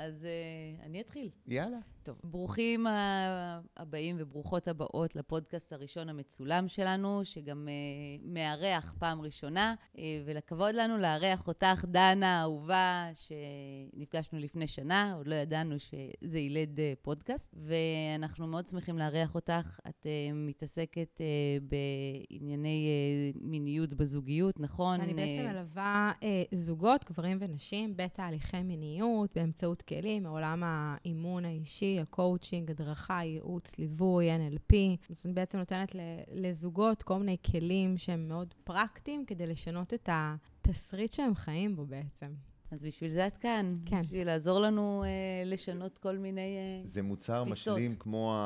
אז uh, אני אתחיל. יאללה. טוב, ברוכים הבאים וברוכות הבאות לפודקאסט הראשון המצולם שלנו, שגם uh, מארח פעם ראשונה, uh, ולכבוד לנו לארח אותך, דנה האהובה, שנפגשנו לפני שנה, עוד לא ידענו שזה יילד uh, פודקאסט, ואנחנו מאוד שמחים לארח אותך. את uh, מתעסקת uh, בענייני uh, מיניות בזוגיות, נכון? אני בעצם מלווה אה, זוגות, גברים ונשים, בתהליכי מיניות, באמצעות כלים מעולם האימון האישי, הקואוצ'ינג, הדרכה, ייעוץ, ליווי, NLP. אז אני בעצם נותנת לזוגות כל מיני כלים שהם מאוד פרקטיים כדי לשנות את התסריט שהם חיים בו בעצם. אז בשביל זה את כאן. כן. בשביל לעזור לנו אה, לשנות כל מיני אה, זה מוצר תפיסות. משלים כמו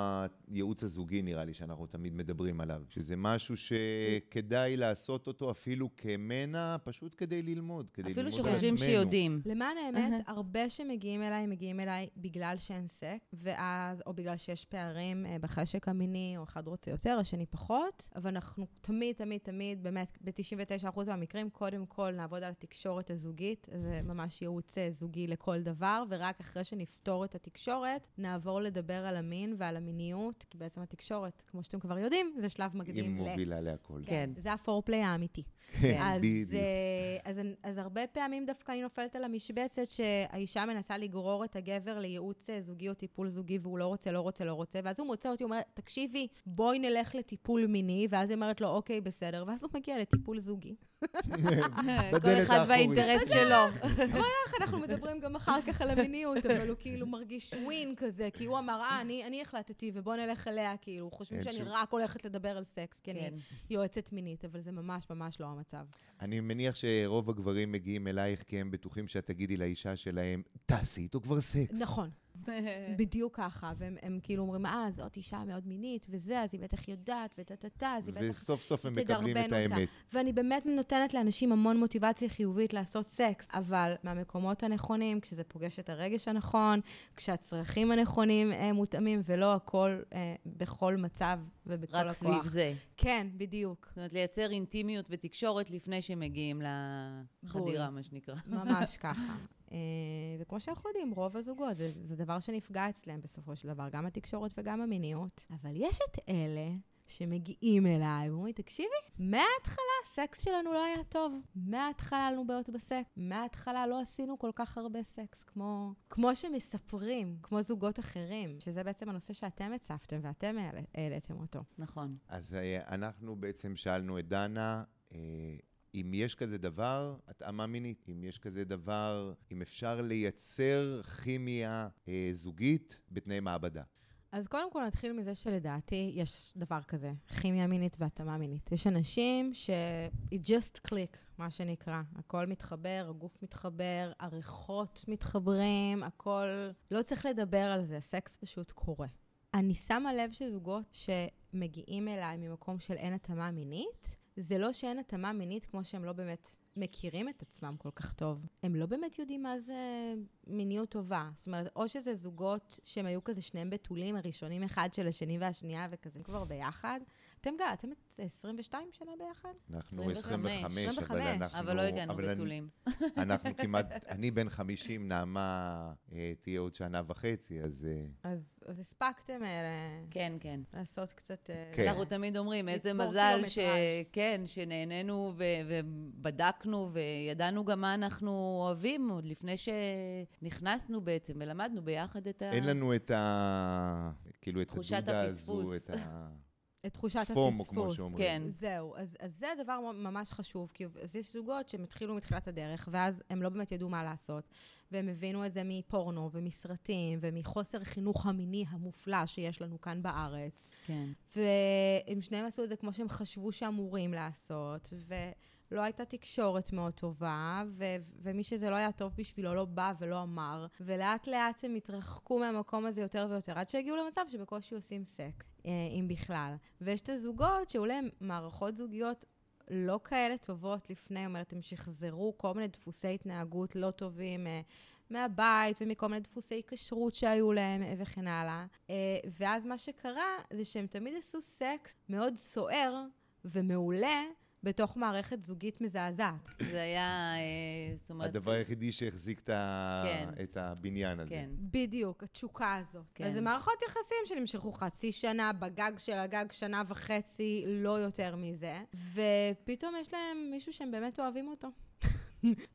הייעוץ הזוגי, נראה לי, שאנחנו תמיד מדברים עליו. שזה משהו שכדאי לעשות אותו אפילו כמונע, פשוט כדי ללמוד, כדי אפילו ללמוד על שחושבים עצמנו. שיודעים. למען האמת, הרבה שמגיעים אליי, מגיעים אליי בגלל שאין סק, ואז, או בגלל שיש פערים אה, בחשק המיני, או אחד רוצה יותר, השני פחות, אבל אנחנו תמיד, תמיד, תמיד, באמת, ב-99% מהמקרים, קודם כל נעבוד על התקשורת הזוגית, זה ממש ייעוץ אה, זוגי לכל דבר, ורק אחרי שנפתור את התקשורת, נעבור לדבר על המין ועל המיניות, כי בעצם התקשורת, כמו שאתם כבר יודעים, זה שלב היא מקדים ל... מובילה להכל. כן. זה הפורפליי האמיתי. כן, אז, בדיוק. אה, אז, אז הרבה פעמים דווקא אני נופלת על המשבצת שהאישה מנסה לגרור את הגבר לייעוץ אה, זוגי או טיפול זוגי, והוא לא רוצה, לא רוצה, לא רוצה, ואז הוא מוצא אותי, הוא אומר, תקשיבי, בואי נלך לטיפול מיני, ואז היא אומרת לו, אוקיי, בסדר, ואז הוא מגיע לטיפול זוגי. כל אחד. והאינטרס שלו. איך אנחנו מדברים גם אחר כך על המיניות, אבל הוא כאילו מרגיש ווין כזה, כי הוא אמר, אה, אני, אני החלטתי, ובוא נלך אליה, כאילו, חושבים אין שאני שום- רק הולכת לדבר על סקס, כי כן. אני יועצת מינית, אבל זה ממש ממש לא המצב. אני מניח שרוב הגברים מגיעים אלייך כי הם בטוחים שאת תגידי לאישה שלהם, תעשי איתו כבר סקס. נכון. בדיוק ככה, והם הם כאילו אומרים, אה, זאת אישה מאוד מינית, וזה, אז היא בטח יודעת, וטה-טה-טה, אז היא בטח וסוף סוף הם מקבלים את אותה. האמת. ואני באמת נותנת לאנשים המון מוטיבציה חיובית לעשות סקס, אבל מהמקומות הנכונים, כשזה פוגש את הרגש הנכון, כשהצרכים הנכונים אה, מותאמים, ולא הכל אה, בכל מצב ובכל רק הכוח. סביב זה. כן, בדיוק. זאת אומרת, לייצר אינטימיות ותקשורת לפני שמגיעים לחדירה, מה שנקרא. ממש ככה. אה, וכמו שאנחנו יודעים, רוב הזוגות, זה, זה דבר שנפגע אצלם בסופו של דבר, גם התקשורת וגם המיניות. אבל יש את אלה שמגיעים אליי ואומרים, תקשיבי, מההתחלה הסקס שלנו לא היה טוב. מההתחלה היה לנו בעיות בסקס. מההתחלה לא עשינו כל כך הרבה סקס, כמו, כמו שמספרים, כמו זוגות אחרים, שזה בעצם הנושא שאתם הצפתם ואתם העל- העליתם אותו. נכון. אז אה, אנחנו בעצם שאלנו את דנה, אה, אם יש כזה דבר, התאמה מינית, אם יש כזה דבר, אם אפשר לייצר כימיה אה, זוגית בתנאי מעבדה. אז קודם כל נתחיל מזה שלדעתי יש דבר כזה, כימיה מינית והתאמה מינית. יש אנשים ש- it just click, מה שנקרא. הכל מתחבר, הגוף מתחבר, הריחות מתחברים, הכל... לא צריך לדבר על זה, סקס פשוט קורה. אני שמה לב שזוגות שמגיעים אליי ממקום של אין התאמה מינית, זה לא שאין התאמה מינית כמו שהם לא באמת מכירים את עצמם כל כך טוב. הם לא באמת יודעים מה זה מיניות טובה. זאת אומרת, או שזה זוגות שהם היו כזה שניהם בתולים, הראשונים אחד של השני והשנייה, וכזה כבר ביחד. אתם גם, אתם 22 שנה ביחד? אנחנו 25, 25, אבל 25, אנחנו... אבל לא הגענו בתולים. אנחנו כמעט, אני בן 50, נעמה אה, תהיה עוד שנה וחצי, אז... אה, אז, אז הספקתם אה, כן, כן. לעשות קצת... כן. אנחנו תמיד אומרים, איזה מזל ש... כן, שנהנינו ו... ובדקנו וידענו גם מה אנחנו אוהבים עוד לפני שנכנסנו בעצם ולמדנו ביחד את ה... אין לנו את ה... כאילו, את הדודה הפספוס. הזו, את ה... את תחושת פומו, הפספוס. כמו שאומרים. כן. זהו, אז, אז זה דבר ממש חשוב, כי אז יש זוגות שהם התחילו מתחילת הדרך, ואז הם לא באמת ידעו מה לעשות, והם הבינו את זה מפורנו ומסרטים, ומחוסר חינוך המיני המופלא שיש לנו כאן בארץ. כן. והם שניהם עשו את זה כמו שהם חשבו שאמורים לעשות, ולא הייתה תקשורת מאוד טובה, ו- ומי שזה לא היה טוב בשבילו לא בא ולא אמר, ולאט לאט הם התרחקו מהמקום הזה יותר ויותר, עד שהגיעו למצב שבקושי עושים סק, אה, אם בכלל. ויש את הזוגות להם מערכות זוגיות לא כאלה טובות לפני, אומרת, הם שחזרו כל מיני דפוסי התנהגות לא טובים. אה, מהבית ומכל מיני דפוסי כשרות שהיו להם אה, וכן הלאה. אה, ואז מה שקרה זה שהם תמיד עשו סקס מאוד סוער ומעולה, בתוך מערכת זוגית מזעזעת. זה היה, אה, זאת אומרת... הדבר היחידי שהחזיק כן. את הבניין הזה. כן. בדיוק, התשוקה הזאת. כן. אז זה מערכות יחסים שנמשכו חצי שנה, בגג של הגג שנה וחצי, לא יותר מזה. ופתאום יש להם מישהו שהם באמת אוהבים אותו.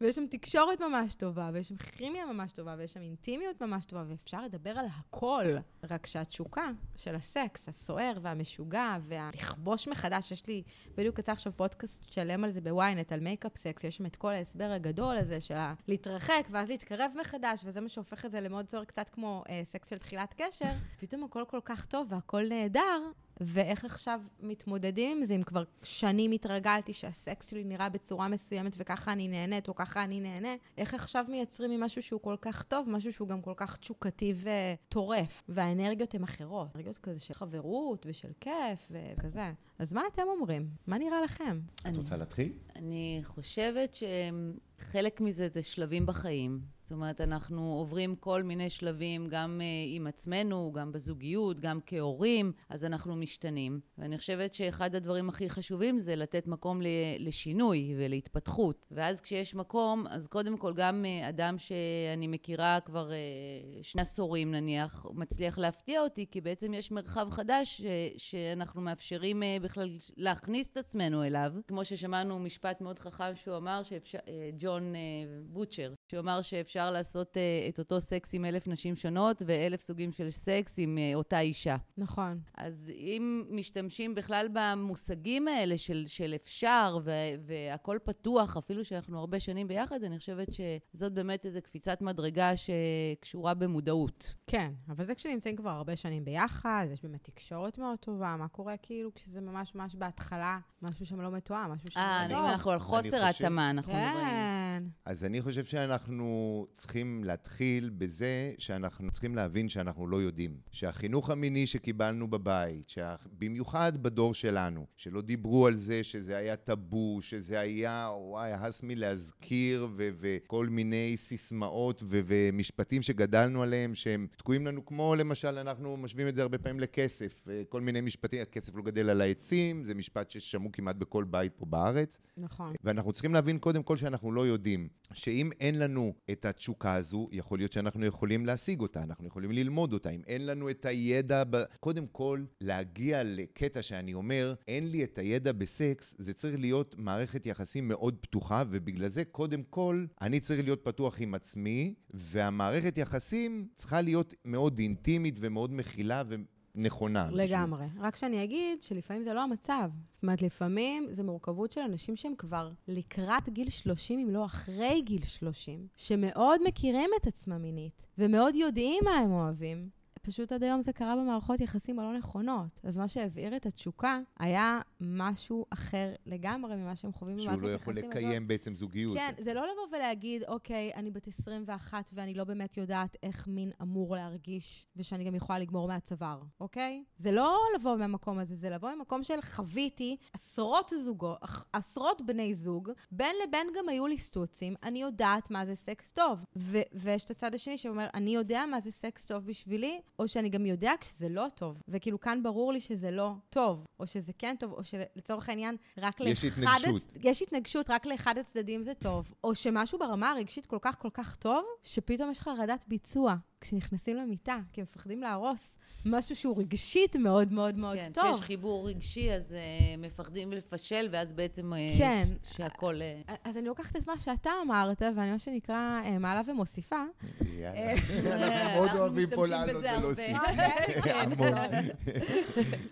ויש שם תקשורת ממש טובה, ויש שם כימיה ממש טובה, ויש שם אינטימיות ממש טובה, ואפשר לדבר על הכל. רק שהתשוקה של הסקס, הסוער והמשוגע, והלכבוש מחדש, יש לי, בדיוק יצא עכשיו פודקאסט שלם על זה בוויינט, על makeup sex, יש שם את כל ההסבר הגדול הזה של להתרחק, ואז להתקרב מחדש, וזה מה שהופך את זה למאוד סוער, קצת כמו אה, סקס של תחילת קשר. פתאום הכל כל כך טוב והכל נהדר, ואיך עכשיו מתמודדים עם זה, אם כבר שנים התרגלתי שהסקס שלי נראה בצורה מסוימת וככה אני נהנית או ככה אני נהנה, איך עכשיו מייצרים ממשהו שהוא כל כך טוב, משהו שהוא גם כל כך תשוקתי וטורף, והאנרגיות הן אחרות. אנרגיות כזה של חברות ושל כיף וכזה. אז מה אתם אומרים? מה נראה לכם? את אני- רוצה להתחיל? אני חושבת שחלק מזה זה שלבים בחיים. זאת אומרת, אנחנו עוברים כל מיני שלבים, גם uh, עם עצמנו, גם בזוגיות, גם כהורים, אז אנחנו משתנים. ואני חושבת שאחד הדברים הכי חשובים זה לתת מקום ל- לשינוי ולהתפתחות. ואז כשיש מקום, אז קודם כל גם uh, אדם שאני מכירה כבר uh, שני עשורים נניח, מצליח להפתיע אותי, כי בעצם יש מרחב חדש ש- שאנחנו מאפשרים uh, בכלל להכניס את עצמנו אליו. כמו ששמענו משפט מאוד חכם שהוא אמר, ג'ון אה, בוטשר, שהוא אמר שאפשר לעשות אה, את אותו סקס עם אלף נשים שונות ואלף סוגים של סקס עם אה, אותה אישה. נכון. אז אם משתמשים בכלל במושגים האלה של, של אפשר ו- והכל פתוח, אפילו שאנחנו הרבה שנים ביחד, אני חושבת שזאת באמת איזו קפיצת מדרגה שקשורה במודעות. כן, אבל זה כשנמצאים כבר הרבה שנים ביחד, ויש באמת תקשורת מאוד טובה, מה קורה כאילו כשזה ממש ממש בהתחלה, משהו שם לא מתואם, משהו שם אה, לא אם טוב. אנחנו על חוסר ההתאמה, אנחנו מדברים. כן, אז אני חושב שאנחנו צריכים להתחיל בזה שאנחנו צריכים להבין שאנחנו לא יודעים. שהחינוך המיני שקיבלנו בבית, שה... במיוחד בדור שלנו, שלא דיברו על זה, שזה היה טאבו, שזה היה, וואי, הס מלהזכיר, ו- וכל מיני סיסמאות ו- ומשפטים שגדלנו עליהם, שהם תקועים לנו, כמו למשל, אנחנו משווים את זה הרבה פעמים לכסף. אה, כל מיני משפטים, הכסף לא גדל על העצים, זה משפט ששמעו כמעט בכל בית פה בארץ. נכון. ואנחנו צריכים להבין קודם כל שאנחנו לא יודעים, שאם אין לנו את התשוקה הזו, יכול להיות שאנחנו יכולים להשיג אותה, אנחנו יכולים ללמוד אותה. אם אין לנו את הידע, ב... קודם כל, להגיע לקטע שאני אומר, אין לי את הידע בסקס, זה צריך להיות מערכת יחסים מאוד פתוחה, ובגלל זה, קודם כל, אני צריך להיות פתוח עם עצמי, והמערכת יחסים צריכה להיות מאוד אינטימית ומאוד מכילה ונכונה. בשביל- לגמרי. רק שאני אגיד שלפעמים זה לא המצב. זאת אומרת, לפעמים זה מורכבות של אנשים שהם כבר לקראת גיל 30, אם לא אחרי גיל 30, שמאוד מכירים את עצמם מינית, ומאוד יודעים מה הם אוהבים. פשוט עד היום זה קרה במערכות יחסים הלא נכונות. אז מה שהבעיר את התשוקה היה משהו אחר לגמרי ממה שהם חווים שהוא במערכת לא יחסים יכול הזאת. לקיים בעצם זוגיות. כן, זה לא לבוא ולהגיד, אוקיי, אני בת 21 ואני לא באמת יודעת איך מין אמור להרגיש, ושאני גם יכולה לגמור מהצוואר, אוקיי? זה לא לבוא מהמקום הזה, זה לבוא ממקום של חוויתי עשרות זוגות, עש- עשרות בני זוג, בין לבין גם היו לי סטוצים, אני יודעת מה זה סקס טוב. ו- ויש את הצד השני שאומר, אני יודע מה זה סקס טוב בשבילי, או שאני גם יודע כשזה לא טוב. וכאילו, כאן ברור לי שזה לא טוב, או שזה כן טוב, או שלצורך העניין, רק יש לאחד התנגשות. הצ- יש התנגשות, רק לאחד הצדדים זה טוב. או שמשהו ברמה הרגשית כל כך כל כך טוב, שפתאום יש חרדת ביצוע כשנכנסים למיטה, כי הם מפחדים להרוס משהו שהוא רגשית מאוד מאוד מאוד כן, טוב. כשיש חיבור רגשי, אז uh, מפחדים לפשל, ואז בעצם... Uh, כן. שהכל... Uh, אז אני לוקחת את מה שאתה אמרת, ואני מה שנקרא אה, מעלה ומוסיפה. יאללה. אה, אנחנו מאוד אוהבים פה לעלות ולהוסיף.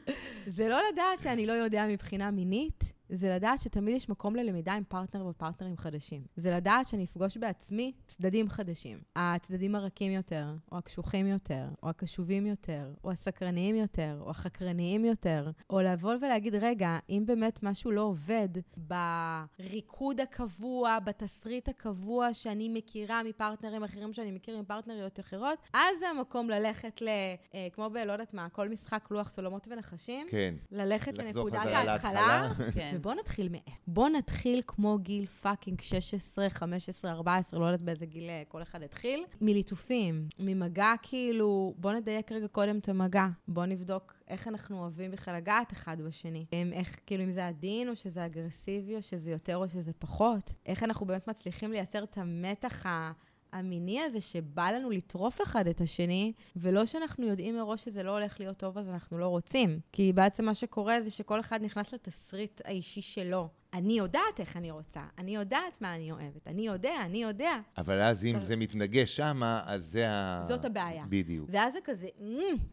זה לא לדעת שאני לא יודע מבחינה מינית, זה לדעת שתמיד יש מקום ללמידה עם פרטנר ופרטנרים חדשים. זה לדעת שאני אפגוש בעצמי צדדים חדשים. הצדדים הרכים יותר, או הקשוחים יותר, או הקשובים יותר, או הסקרניים יותר, או החקרניים יותר, או לבוא ולהגיד, רגע, אם באמת משהו לא עובד בריקוד הקבוע, בתסריט הקבוע שאני מכירה מפרטנרים אחרים שאני מכיר מפרטנריות אחרות, אז זה המקום ללכת ל... אה, כמו ב... לא יודעת מה, כל משחק לוח סולמות ונחשים. כן. ללכת לנקודת ההתחלה. כן. ובוא נתחיל מאיפה. בוא נתחיל כמו גיל fucking 16, 15, 14, לא יודעת באיזה גיל אה, כל אחד התחיל, מליטופים, ממגע כאילו, בוא נדייק רגע קודם את המגע. בוא נבדוק איך אנחנו אוהבים בכלל לגעת אחד בשני. אם, איך, כאילו, אם זה עדין, או שזה אגרסיבי, או שזה יותר, או שזה פחות. איך אנחנו באמת מצליחים לייצר את המתח ה... המיני הזה שבא לנו לטרוף אחד את השני, ולא שאנחנו יודעים מראש שזה לא הולך להיות טוב, אז אנחנו לא רוצים. כי בעצם מה שקורה זה שכל אחד נכנס לתסריט האישי שלו. אני יודעת איך אני רוצה, אני יודעת מה אני אוהבת, אני יודע, אני יודע. אבל אז אם זה מתנגש שמה, אז זה ה... זאת הבעיה. בדיוק. ואז זה כזה,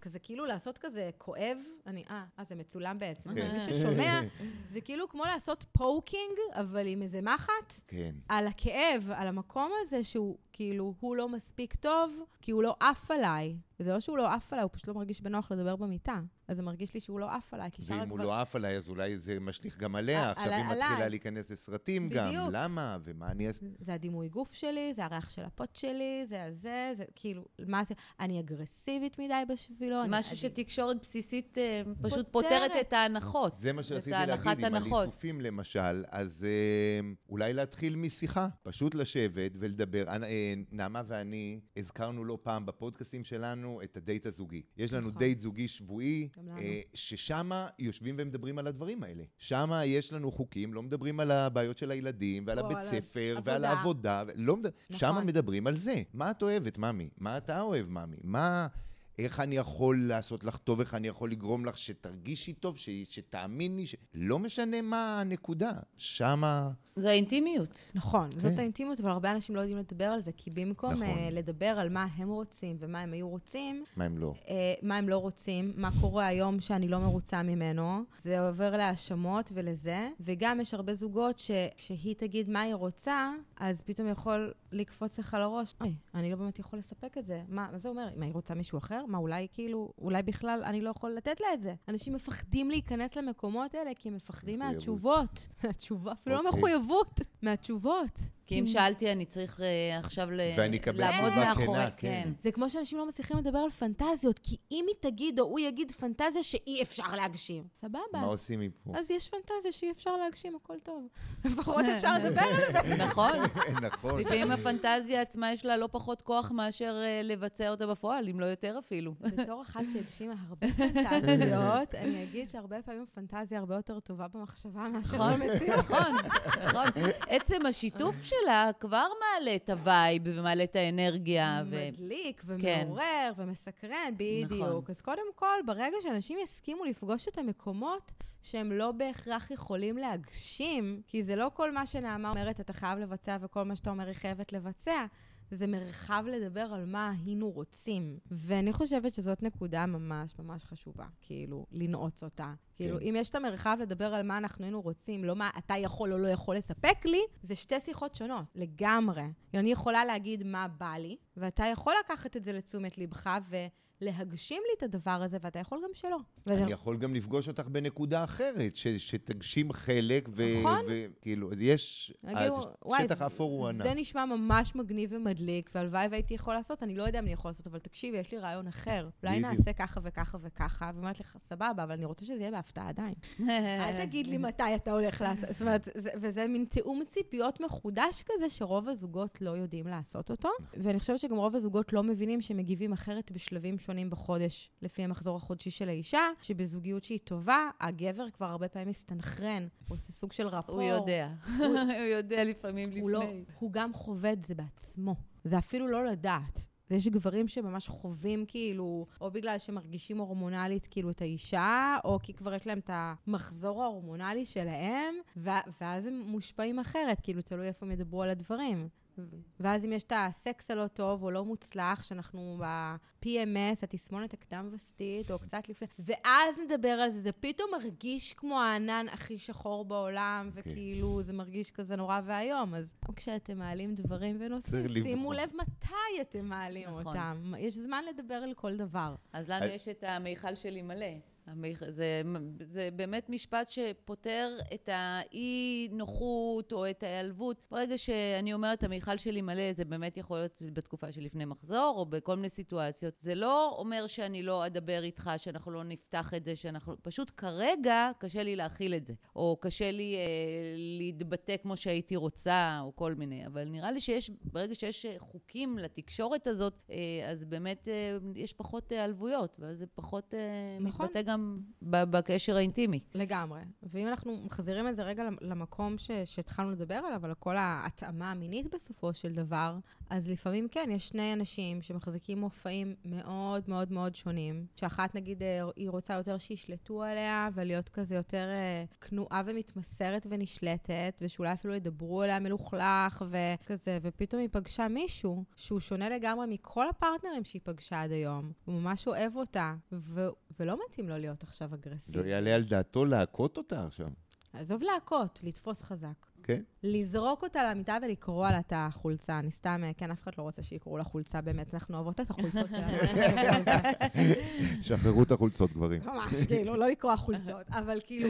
כזה כאילו לעשות כזה כואב, אני, אה, אה, זה מצולם בעצם. כן. מי ששומע, זה כאילו כמו לעשות poking, אבל עם איזה מחט, כן. על הכאב, על המקום הזה שהוא, כאילו, הוא לא מספיק טוב, כי הוא לא עף עליי. וזה לא שהוא לא עף עליי, הוא פשוט לא מרגיש בנוח לדבר במיטה. אז זה מרגיש לי שהוא לא עף עליי, כי שאר ואם הדבר... הוא לא עף עליי, אז אולי זה משליך גם עליה. על- עכשיו היא. מתחילה להיכנס לסרטים גם. בדיוק. למה? ומה אני אעשה? זה הדימוי גוף שלי, זה הריח של הפוט שלי, זה הזה, זה כאילו, מה זה, אני אגרסיבית מדי בשבילו. משהו אני- שתקשורת בסיסית אה, פשוט פותרת. את ההנחות. זה מה שרציתי להגיד, עם. הליטופים למשל, אז אה, אולי להתחיל משיחה, פשוט לשבת ולדבר. נעמה ואני הזכרנו לא פעם בפודקאסטים שלנו את הדייט הזוגי. יש לנו נכון. דייט זוגי שבועי. אה, ששם יושבים ומדברים על הדברים האלה. שם יש לנו חוקים, לא מדברים על הבעיות של הילדים, ועל או הבית ספר, העבודה. ועל העבודה. לא, מד- נכון. שם מדברים על זה. מה את אוהבת, ממי? מה אתה אוהב, ממי? מה... איך אני יכול לעשות לך טוב, איך אני יכול לגרום לך שתרגישי טוב, ש... שתאמיני, ש... לא משנה מה הנקודה, שמה... זה האינטימיות. נכון, כן. זאת האינטימיות, אבל הרבה אנשים לא יודעים לדבר על זה, כי במקום נכון. אה, לדבר על מה הם רוצים ומה הם היו רוצים, מה הם לא. אה, מה הם לא רוצים, מה קורה היום שאני לא מרוצה ממנו, זה עובר להאשמות ולזה, וגם יש הרבה זוגות שכשהיא תגיד מה היא רוצה, אז פתאום יכול לקפוץ לך לראש, אוי, אני לא באמת יכול לספק את זה. מה, מה זה אומר? מה, היא רוצה מישהו אחר? מה, אולי כאילו, אולי בכלל אני לא יכול לתת לה את זה. אנשים מפחדים להיכנס למקומות האלה, כי הם מפחדים מחויבות. מהתשובות. מהתשובה, אפילו לא אוקיי. מחויבות, מהתשובות. כי אם שאלתי, אני צריך אה, עכשיו ל- ואני אקבל לעמוד תשובה מאחורי, כנה, כן. זה כמו שאנשים לא מצליחים לדבר על פנטזיות, כי אם היא תגיד או הוא יגיד פנטזיה שאי אפשר להגשים. סבבה, מה אז, עושים מפה? אז יש פנטזיה שאי אפשר להגשים, הכל טוב. לפחות אפשר לדבר על זה. נכון? נכון. לפעמים הפנטזיה עצמה יש לה לא פחות כוח מאשר אה, לבצע אותה בפועל, אם לא יותר אפילו. בתור אחת שהגשימה הרבה פנטזיות, אני אגיד שהרבה פעמים פנטזיה הרבה יותר טובה במחשבה מאשר נכון, במציאות. נכון, נכון. עצם השיתוף שלה כבר מעלה את ה vibe ומעלה את האנרגיה. ו- מדליק כן. ומעורר ומסקרן, בדיוק. נכון. אז קודם כל, ברגע שאנשים יסכימו לפגוש את המקומות שהם לא בהכרח יכולים להגשים, כי זה לא כל מה שנעמה אומרת, אתה חייב לבצע, וכל מה שאתה אומר, היא חייבת לבצע. זה מרחב לדבר על מה היינו רוצים. ואני חושבת שזאת נקודה ממש ממש חשובה, כאילו, לנעוץ אותה. כאילו, כן. אם יש את המרחב לדבר על מה אנחנו היינו רוצים, לא מה אתה יכול או לא יכול לספק לי, זה שתי שיחות שונות, לגמרי. אני יכולה להגיד מה בא לי, ואתה יכול לקחת את זה לתשומת לבך ולהגשים לי את הדבר הזה, ואתה יכול גם שלא. אני יכול גם לפגוש אותך בנקודה אחרת, ש- שתגשים חלק, ו- נכון. וכאילו, יש... וואי, שטח אפור הוא ענק. זה נשמע ממש מגניב ומדליק, והלוואי והייתי יכול לעשות, אני לא יודע אם אני יכול לעשות, אבל תקשיבי, יש לי רעיון אחר. אולי. נעשה ככה וככה וככה, ואומרת לך, סבבה, אבל אני רוצה שזה יהיה בהפתעה עדיין. אל תגיד לי מתי אתה הולך לעשות. זאת אומרת, זה- וזה מין תיאום ציפיות מחודש כזה, שרוב הזוגות לא יודעים לעשות אותו. ואני חושבת שגם רוב הזוגות לא מבינים שמגיבים אחרת בשלבים שונים בחודש, לפי המחזור החודשי של האישה, שבזוגיות שהיא טובה, הגבר כבר הרבה פעמים מסתנכרן, הוא עושה סוג של רפור. הוא יודע. הוא יודע לפעמים הוא, לא, לפני. הוא גם חווה את זה בעצמו. זה אפילו לא לדעת. יש גברים שממש חווים כאילו, או בגלל שמרגישים הורמונלית כאילו את האישה, או כי כבר יש להם את המחזור ההורמונלי שלהם, ו- ואז הם מושפעים אחרת, כאילו תלוי איפה הם ידברו על הדברים. ואז אם יש את הסקס הלא טוב או לא מוצלח, שאנחנו ב-PMS, התסמונת הקדם-וסתית, או קצת לפני, ואז נדבר על זה, זה פתאום מרגיש כמו הענן הכי שחור בעולם, וכאילו זה מרגיש כזה נורא ואיום. אז כשאתם מעלים דברים ונושאים, שימו. לב מתי אתם מעלים נכון. אותם. יש זמן לדבר על כל דבר. אז לנו אז- יש את המיכל שלי מלא. זה, זה באמת משפט שפותר את האי-נוחות או את ההיעלבות. ברגע שאני אומרת, המיכל שלי מלא, זה באמת יכול להיות בתקופה שלפני מחזור, או בכל מיני סיטואציות. זה לא אומר שאני לא אדבר איתך, שאנחנו לא נפתח את זה, שאנחנו... פשוט כרגע קשה לי להכיל את זה, או קשה לי אה, להתבטא כמו שהייתי רוצה, או כל מיני. אבל נראה לי שיש, ברגע שיש אה, חוקים לתקשורת הזאת, אה, אז באמת אה, יש פחות היעלבויות, ואז זה פחות אה, נכון. מתבטא גם ב- בקשר האינטימי. לגמרי. ואם אנחנו מחזירים את זה רגע למקום שהתחלנו לדבר עליו, על כל ההתאמה המינית בסופו של דבר, אז לפעמים כן, יש שני אנשים שמחזיקים מופעים מאוד מאוד מאוד שונים, שאחת נגיד אה, היא רוצה יותר שישלטו עליה, ולהיות כזה יותר אה, כנועה ומתמסרת ונשלטת, ושאולי אפילו ידברו עליה מלוכלך וכזה, ופתאום היא פגשה מישהו שהוא שונה לגמרי מכל הפרטנרים שהיא פגשה עד היום. הוא ממש אוהב אותה, ו- ולא מתאים לו להיות עכשיו אגרסיבי. לא יעלה על דעתו להכות אותה עכשיו, עזוב להכות, לתפוס חזק. כן? לזרוק אותה למיטה ולקרוע לה את החולצה. אני סתם, אה, כן, אף אחד לא רוצה שיקראו לה חולצה, באמת, אנחנו אוהבות את החולצות שלנו. שחררו את החולצות, גברים. ממש, כאילו, לא לקרוע חולצות. אבל כאילו,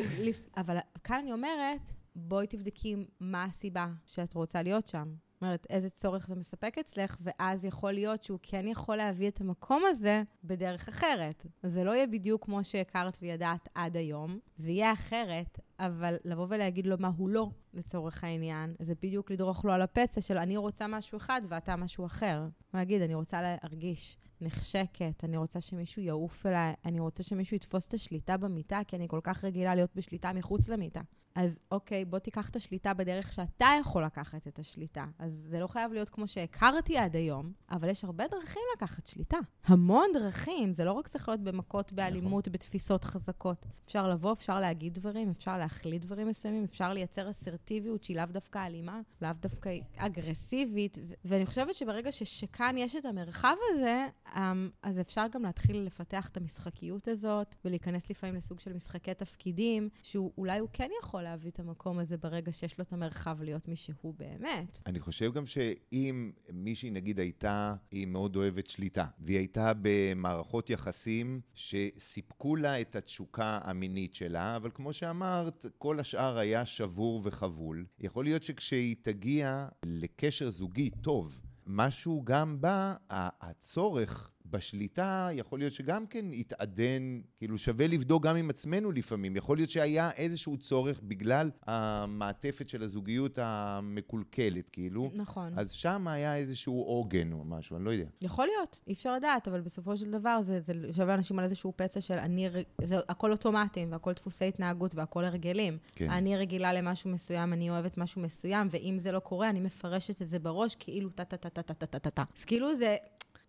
אבל כאן אני אומרת, בואי תבדקי מה הסיבה שאת רוצה להיות שם. אומרת, איזה צורך זה מספק אצלך, ואז יכול להיות שהוא כן יכול להביא את המקום הזה בדרך אחרת. זה לא יהיה בדיוק כמו שהכרת וידעת עד היום, זה יהיה אחרת, אבל לבוא ולהגיד לו מה הוא לא, לצורך העניין, זה בדיוק לדרוך לו על הפצע של אני רוצה משהו אחד ואתה משהו אחר. להגיד, אני רוצה להרגיש נחשקת, אני רוצה שמישהו יעוף אליי, אני רוצה שמישהו יתפוס את השליטה במיטה, כי אני כל כך רגילה להיות בשליטה מחוץ למיטה. אז אוקיי, בוא תיקח את השליטה בדרך שאתה יכול לקחת את השליטה. אז זה לא חייב להיות כמו שהכרתי עד היום, אבל יש הרבה דרכים לקחת שליטה. המון דרכים, זה לא רק צריך להיות במכות, באלימות, בתפיסות חזקות. אפשר לבוא, אפשר להגיד דברים, אפשר להחליט דברים מסוימים, אפשר לייצר אסרטיביות שהיא לאו דווקא אלימה, לאו דווקא אגרסיבית. ואני חושבת שברגע שכאן יש את המרחב הזה, אמ, אז אפשר גם להתחיל לפתח את המשחקיות הזאת, ולהיכנס לפעמים לסוג של משחקי תפקידים, שאולי הוא כן יכול להביא את המקום הזה ברגע שיש לו את המרחב להיות מי שהוא באמת. אני חושב גם שאם מישהי נגיד הייתה, היא מאוד אוהבת שליטה, והיא הייתה במערכות יחסים שסיפקו לה את התשוקה המינית שלה, אבל כמו שאמרת, כל השאר היה שבור וחבול. יכול להיות שכשהיא תגיע לקשר זוגי טוב, משהו גם בה, הצורך בשליטה, יכול להיות שגם כן יתעדן, כאילו שווה לבדוק גם עם עצמנו לפעמים. יכול להיות שהיה איזשהו צורך בגלל המעטפת של הזוגיות המקולקלת, כאילו. נכון. אז שם היה איזשהו עוגן או משהו, אני לא יודע. יכול להיות, אי אפשר לדעת, אבל בסופו של דבר זה, זה יושב לאנשים על איזשהו פצע של אני, זה הכל אוטומטים, והכל דפוסי התנהגות והכל הרגלים. כן. אני רגילה למשהו מסוים, אני אוהבת משהו מסוים, ואם זה לא קורה, אני מפרשת את זה בראש כאילו טה-טה-טה-טה-טה-טה-טה. אז כאילו זה...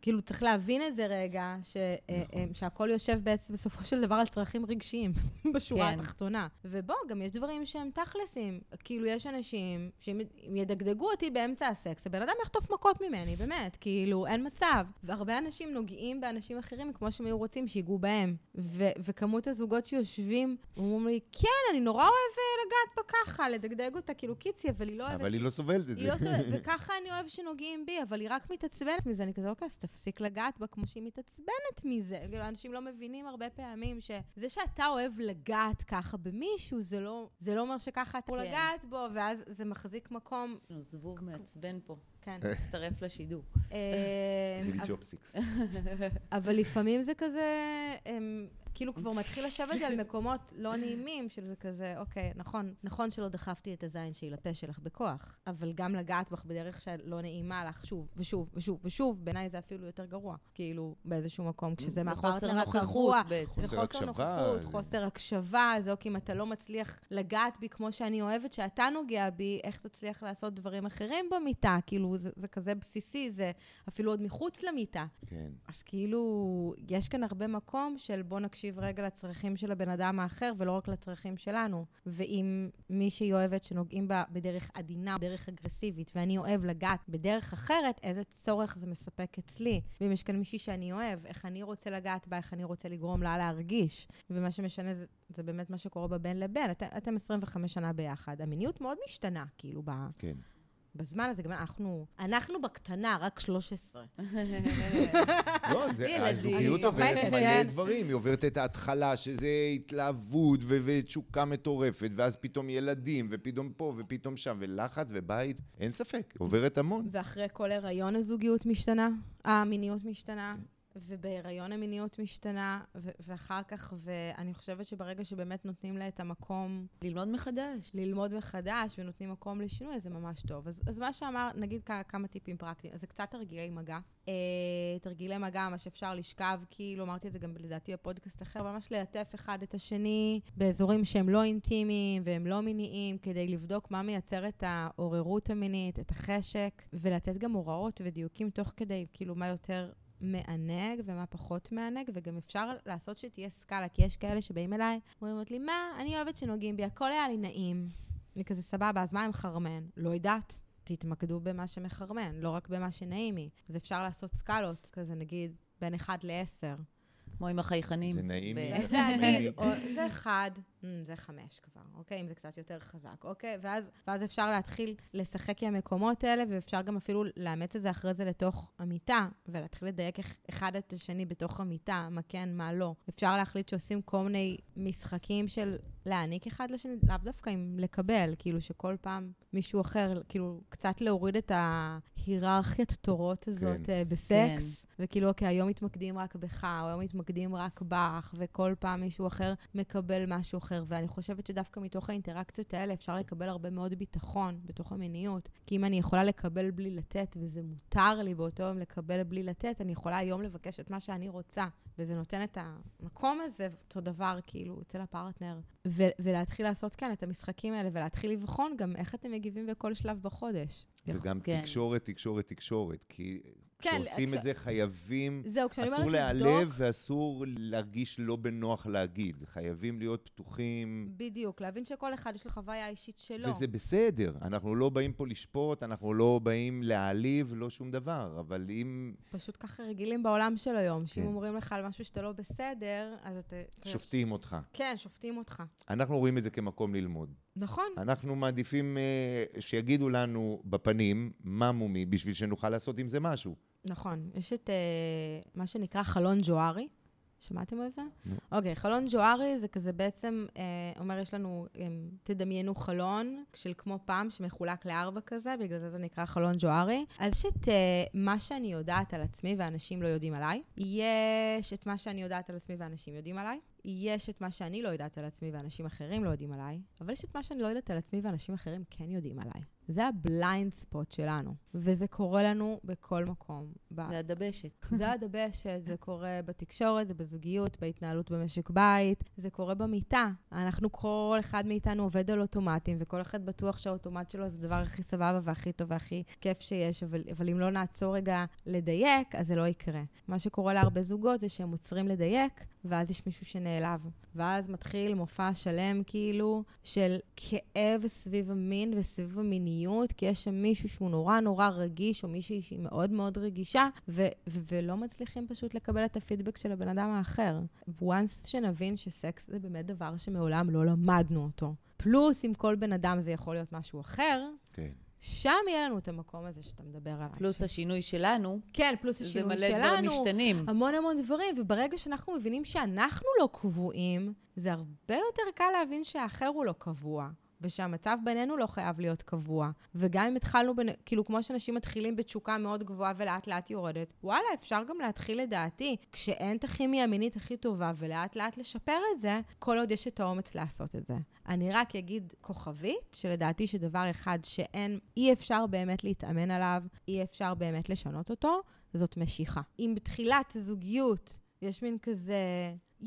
כאילו, צריך להבין את זה רגע, ש, נכון. נכון. שהכל יושב בעצם בסופו של דבר על צרכים רגשיים, בשורה כן. התחתונה. ובוא, גם יש דברים שהם תכלסים. כאילו, יש אנשים שאם אם ידגדגו אותי באמצע הסקס, הבן אדם יחטוף מכות ממני, באמת. כאילו, אין מצב. והרבה אנשים נוגעים באנשים אחרים כמו שהם היו רוצים שיגעו בהם. ו- וכמות הזוגות שיושבים, אומרים לי, כן, אני נורא אוהב אה, לגעת בה ככה, לדגדג אותה, כאילו, קיצי, אבל היא לא אוהבת אבל היא לא סובלת את היא זה. לא סובלת, וככה אני אוהב שנוגעים בי, אבל היא רק מתעצבנת מזה. אני כזה, אוקיי, אז תפסיק לגעת בה כמו שהיא מתעצבנת מזה. כאילו, אנשים לא מבינים הרבה פעמים שזה שאתה אוהב לגעת ככה במישהו, זה לא, זה לא אומר שככה אתה יכול כן. לגעת בו, ואז זה מחזיק מקום. לנו זבוב מעצבן פה, כן. מצטרף לשידור. אה, אבל- לפעמים זה כזה, הם, כאילו כבר מתחיל לשבת על מקומות לא נעימים, של זה כזה, אוקיי, נכון, נכון שלא דחפתי את הזין שלי לפה שלך בכוח, אבל גם לגעת בך בדרך שלא נעימה לך שוב ושוב ושוב ושוב, בעיניי זה אפילו יותר גרוע, כאילו, באיזשהו מקום, כשזה זה מהפרטנר חוסר הקבוע. נוכחות בעצם. זה חוסר נוכחות, זה- חוסר הקשבה, זה אוקיי, אם אתה לא מצליח לגעת בי כמו שאני אוהבת שאתה נוגע בי, איך תצליח לעשות דברים אחרים במיטה? כאילו, זה, זה כזה בסיסי, זה אפילו עוד מחוץ למיטה. כן. אז כאילו, יש כאן הרבה מקום של בוא נקשיב רגע לצרכים של הבן אדם האחר, ולא רק לצרכים שלנו. ואם מישהי אוהבת שנוגעים בה בדרך עדינה, בדרך אגרסיבית, ואני אוהב לגעת בדרך אחרת, איזה צורך זה מספק אצלי. ואם יש כאן מישהי שאני אוהב, איך אני רוצה לגעת בה, איך אני רוצה לגרום לה להרגיש. ומה שמשנה זה, זה באמת מה שקורה בבין לבין. את, אתם 25 שנה ביחד, המיניות מאוד משתנה, כאילו, ב... כן. בזמן הזה, גם אנחנו, אנחנו בקטנה, רק 13. לא, זה. הזוגיות עוברת מלא כן. דברים. היא עוברת את ההתחלה, שזה התלהבות ותשוקה מטורפת, ואז פתאום ילדים, ופתאום פה, ופתאום שם, ולחץ ובית, אין ספק, עוברת המון. ואחרי כל הריון הזוגיות משתנה, המיניות משתנה, ובהיריון המיניות משתנה, ו- ואחר כך, ואני חושבת שברגע שבאמת נותנים לה את המקום ללמוד מחדש. ללמוד מחדש ונותנים מקום לשינוי, זה ממש טוב. אז, אז מה שאמר, נגיד כ- כמה טיפים פרקטיים, אז זה קצת תרגילי מגע. אה, תרגילי מגע, מה שאפשר לשכב, כאילו, אמרתי את זה גם לדעתי בפודקאסט אחר, ממש ללטף אחד את השני באזורים שהם לא אינטימיים והם לא מיניים, כדי לבדוק מה מייצר את העוררות המינית, את החשק, ולתת גם הוראות ודיוקים תוך כדי, כאילו, מה יותר מענג ומה פחות מענג, וגם אפשר לעשות שתהיה סקאלה, כי יש כאלה שבאים אליי, אומרים לי, מה, אני אוהבת שנוגעים בי, הכל היה לי נעים. אני כזה, סבבה, אז מה עם חרמן? לא יודעת. תתמקדו במה שמחרמן, לא רק במה שנעים לי. אז אפשר לעשות סקאלות, כזה נגיד בין 1 ל-10. כמו עם החייכנים. זה נעים לי. או- זה 1, זה 5 כבר, אוקיי? אם זה קצת יותר חזק, אוקיי? ואז, ואז אפשר להתחיל לשחק עם המקומות האלה, ואפשר גם אפילו לאמץ את זה אחרי זה לתוך המיטה, ולהתחיל לדייק אחד את השני בתוך המיטה, מה כן, מה לא. אפשר להחליט שעושים כל מיני משחקים של להעניק אחד לשני, לאו דווקא עם לקבל, כאילו שכל פעם מישהו אחר, כאילו קצת להוריד את ההיררכיית תורות הזאת כן. בסקס, וכאילו, אוקיי, היום מתמקדים רק בך, או היום מתמקדים רק בך, וכל פעם מישהו אחר מקבל משהו אחר. ואני חושבת שדווקא מתוך האינטראקציות האלה אפשר לקבל הרבה מאוד ביטחון בתוך המיניות. כי אם אני יכולה לקבל בלי לתת, וזה מותר לי באותו יום לקבל בלי לתת, אני יכולה היום לבקש את מה שאני רוצה. וזה נותן את המקום הזה, אותו דבר, כאילו, אצל הפרטנר. ו- ולהתחיל לעשות, כן, את המשחקים האלה, ולהתחיל לבחון גם איך אתם מגיבים בכל שלב בחודש. וגם כן. תקשורת, תקשורת, תקשורת. כי כן, כשעושים כש- את זה חייבים, זהו, כשאני אסור להיעלב ואסור להרגיש לא בנוח להגיד. חייבים להיות פתוחים. בדיוק, להבין שכל אחד יש לו חוויה אישית שלו. וזה בסדר, אנחנו לא באים פה לשפוט, אנחנו לא באים להעליב, לא שום דבר, אבל אם פשוט ככה רגילים בעולם של היום, שאם כן. אומרים לך על משהו שאתה לא בסדר, אז אתה... שופטים אותך. כן, שופטים אותך. אנחנו רואים את זה כמקום ללמוד. נכון. אנחנו מעדיפים אה, שיגידו לנו בפנים מה מומי, בשביל שנוכל לעשות עם זה משהו. נכון. יש את uh, מה שנקרא חלון ג'וארי. שמעתם על זה? נו. אוקיי, חלון ג'וארי זה כזה בעצם, אה, אומר, יש לנו, אה, תדמיינו חלון של כמו פעם, שמחולק לארבע כזה, בגלל זה זה נקרא חלון ג'והארי. אז יש את אה, מה שאני יודעת על עצמי ואנשים לא יודעים עליי. יש את מה שאני יודעת על עצמי ואנשים יודעים עליי. יש את מה שאני לא יודעת על עצמי ואנשים אחרים לא יודעים עליי. אבל יש את מה שאני לא יודעת על עצמי ואנשים אחרים כן יודעים עליי. זה ה blind spot שלנו, וזה קורה לנו בכל מקום. ב- זה הדבשת. זה הדבשת, זה קורה בתקשורת, זה בזוגיות, בהתנהלות במשק בית, זה קורה במיטה. אנחנו, כל אחד מאיתנו עובד על אוטומטים, וכל אחד בטוח שהאוטומט שלו זה הדבר הכי סבבה והכי טוב והכי כיף שיש, אבל, אבל אם לא נעצור רגע לדייק, אז זה לא יקרה. מה שקורה להרבה זוגות זה שהם עוצרים לדייק, ואז יש מישהו שנעלב. ואז מתחיל מופע שלם, כאילו, של כאב סביב המין וסביב המיניות, כי יש שם מישהו שהוא נורא נורא רגיש, או מישהי שהיא מאוד מאוד רגישה, ו- ו- ולא מצליחים פשוט לקבל את הפידבק של הבן אדם האחר. once שנבין שסקס זה באמת דבר שמעולם לא למדנו אותו. פלוס, עם כל בן אדם זה יכול להיות משהו אחר, כן. שם יהיה לנו את המקום הזה שאתה מדבר עליו. פלוס השינוי שלנו, כן, פלוס זה השינוי מלא שלנו. דברים משתנים. המון המון דברים, וברגע שאנחנו מבינים שאנחנו לא קבועים, זה הרבה יותר קל להבין שהאחר הוא לא קבוע. ושהמצב בינינו לא חייב להיות קבוע. וגם אם התחלנו, בין, כאילו, כמו שאנשים מתחילים בתשוקה מאוד גבוהה ולאט לאט יורדת, וואלה, אפשר גם להתחיל לדעתי, כשאין את הכימיה המינית הכי טובה, ולאט לאט לשפר את זה, כל עוד יש את האומץ לעשות את זה. אני רק אגיד כוכבית, שלדעתי שדבר אחד שאין, אי אפשר באמת להתאמן עליו, אי אפשר באמת לשנות אותו, זאת משיכה. אם בתחילת זוגיות יש מין כזה...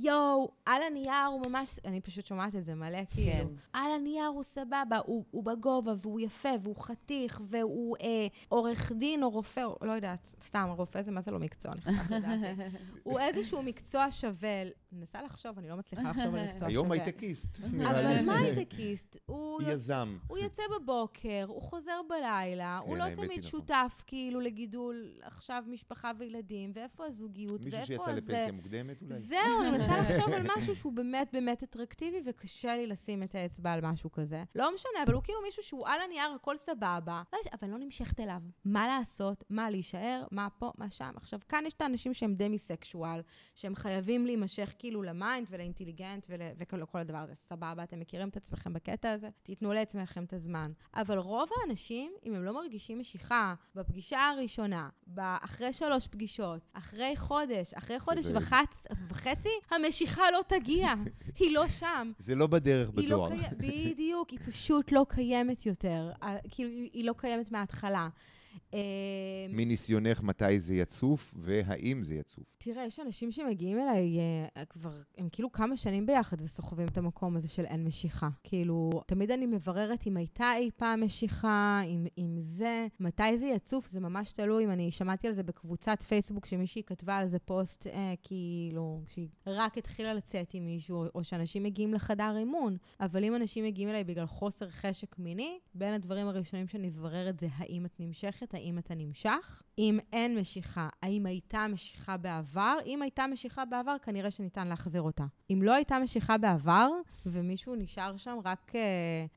יואו, על הנייר הוא ממש, אני פשוט שומעת את זה מלא, כאילו. כן. על הנייר הוא סבבה, הוא, הוא בגובה, והוא יפה, והוא חתיך, והוא אה, עורך דין או רופא, או, לא יודעת, סתם, רופא זה מה זה לא מקצוע, אני חושבת לדעתי. הוא איזשהו מקצוע שווה, מנסה לחשוב, אני לא מצליחה לחשוב על מקצוע שווה. היום הייטקיסט. אבל מה הייטקיסט? הוא יזם. הוא יוצא בבוקר, הוא חוזר בלילה, הוא כן, לא האמת היא תמיד נכון. שותף כאילו לגידול עכשיו משפחה וילדים, ואיפה הזוגיות, מישהו שיצא ואיפה זה. לפנסיה מוקדמת אולי? זהו, אני מנסה לחשוב על משהו שהוא באמת באמת אטרקטיבי, וקשה לי לשים את האצבע על משהו כזה. לא משנה, אבל הוא כאילו מישהו שהוא על הנייר, הכל סבבה, אבל אני לא נמשכת אליו. מה לעשות? מה להישאר? מה פה? מה שם? עכשיו, כאן יש את האנשים שהם demisexual, שהם חייבים להימשך כאילו ל mind ולאינטליגנט ול- וכל הדבר הזה. סבבה, אתם מכירים את עצמכם בקטע הזה? תיתנו לעצמכם את הזמן. אבל רוב האנשים, אם הם לא מרגישים משיכה בפגישה הראשונה, אחרי שלוש פגישות, אחרי חודש, אחרי חודש וחצ... וחצי, המשיכה לא תגיע. היא לא שם. זה לא בדרך היא לא בדואר. קיימת, בדיוק, היא פשוט לא קיימת יותר. כאילו, היא לא קיימת מההתחלה. מניסיונך, מתי זה יצוף, והאם זה יצוף. תראה, יש אנשים שמגיעים אליי אה, כבר, הם כאילו כמה שנים ביחד וסוחבים את המקום הזה של אין משיכה. כאילו, תמיד אני מבררת אם הייתה אי פעם משיכה, אם, אם זה, מתי זה יצוף, זה ממש תלוי. אם אני שמעתי על זה בקבוצת פייסבוק, שמישהי כתבה על זה פוסט, אה, כאילו, כשהיא רק התחילה לצאת עם מישהו, או שאנשים מגיעים לחדר אימון. אבל אם אנשים מגיעים אליי בגלל חוסר חשק מיני, בין הדברים הראשונים שאני מבררת זה האם את נמשכת, האם אתה נמשך. אם אין משיכה, האם הייתה משיכה בעבר? אם הייתה משיכה בעבר, כנראה שניתן להחזיר אותה. אם לא הייתה משיכה בעבר, ומישהו נשאר שם רק אה,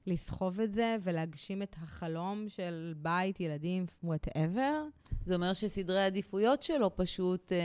לסחוב את זה ולהגשים את החלום של בית, ילדים, whatever, זה אומר שסדרי העדיפויות שלו פשוט אה,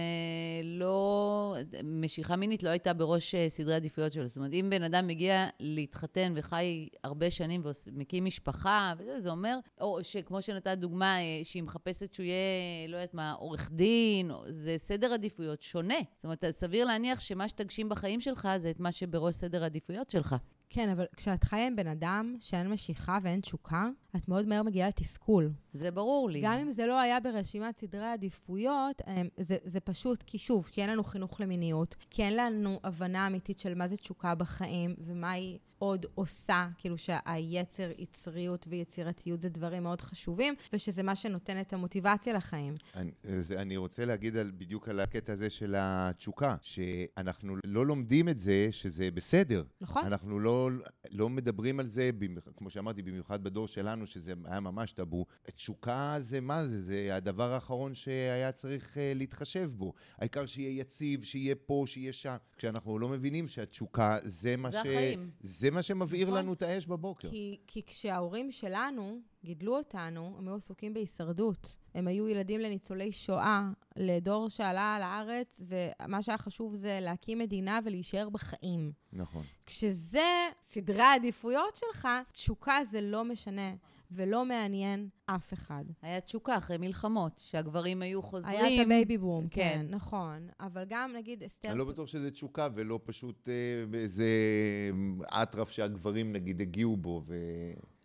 לא... משיכה מינית לא הייתה בראש אה, סדרי העדיפויות שלו. זאת אומרת, אם בן אדם מגיע להתחתן וחי הרבה שנים ומקים משפחה, וזה, זה אומר, או שכמו שנתת דוגמה, אה, שהיא מחפשת שהוא יהיה, לא יודעת מה, עורך דין, או- זה סדר עדיפויות שונה. זאת אומרת, סביר להניח שמה שתגשים בחיים שלך זה את מה שבראש סדר העדיפויות שלך. כן, אבל כשאת חיה עם בן אדם שאין משיכה ואין תשוקה, את מאוד מהר מגיעה לתסכול. זה ברור לי. גם אם זה לא היה ברשימת סדרי העדיפויות, הם, זה, זה פשוט כי שוב, כי אין לנו חינוך למיניות, כי אין לנו הבנה אמיתית של מה זה תשוקה בחיים ומה היא עוד עושה, כאילו שהיצר, יצריות ויצירתיות זה דברים מאוד חשובים, ושזה מה שנותן את המוטיבציה לחיים. אני, זה, אני רוצה להגיד על, בדיוק על הקטע הזה של התשוקה, שאנחנו לא לומדים את זה שזה בסדר. נכון? אנחנו לא, לא מדברים על זה, כמו שאמרתי, במיוחד בדור שלנו, שזה היה ממש טאבו. תשוקה זה מה זה? זה הדבר האחרון שהיה צריך uh, להתחשב בו. העיקר שיהיה יציב, שיהיה פה, שיהיה שם. כשאנחנו לא מבינים שהתשוקה זה מה, זה ש... החיים. זה מה שמבעיר נכון. לנו את האש בבוקר. כי, כי כשההורים שלנו גידלו אותנו, הם היו עסוקים בהישרדות. הם היו ילדים לניצולי שואה, לדור שעלה לארץ, ומה שהיה חשוב זה להקים מדינה ולהישאר בחיים. נכון. כשזה סדרי העדיפויות שלך, תשוקה זה לא משנה ולא מעניין אף אחד. היה תשוקה אחרי מלחמות, שהגברים היו חוזרים. היה את ה baby boom, כן. כן, נכון. אבל גם, נגיד, אסתר... אני לא בטוח שזה תשוקה ולא פשוט אה, איזה אטרף שהגברים נגיד הגיעו בו. ו...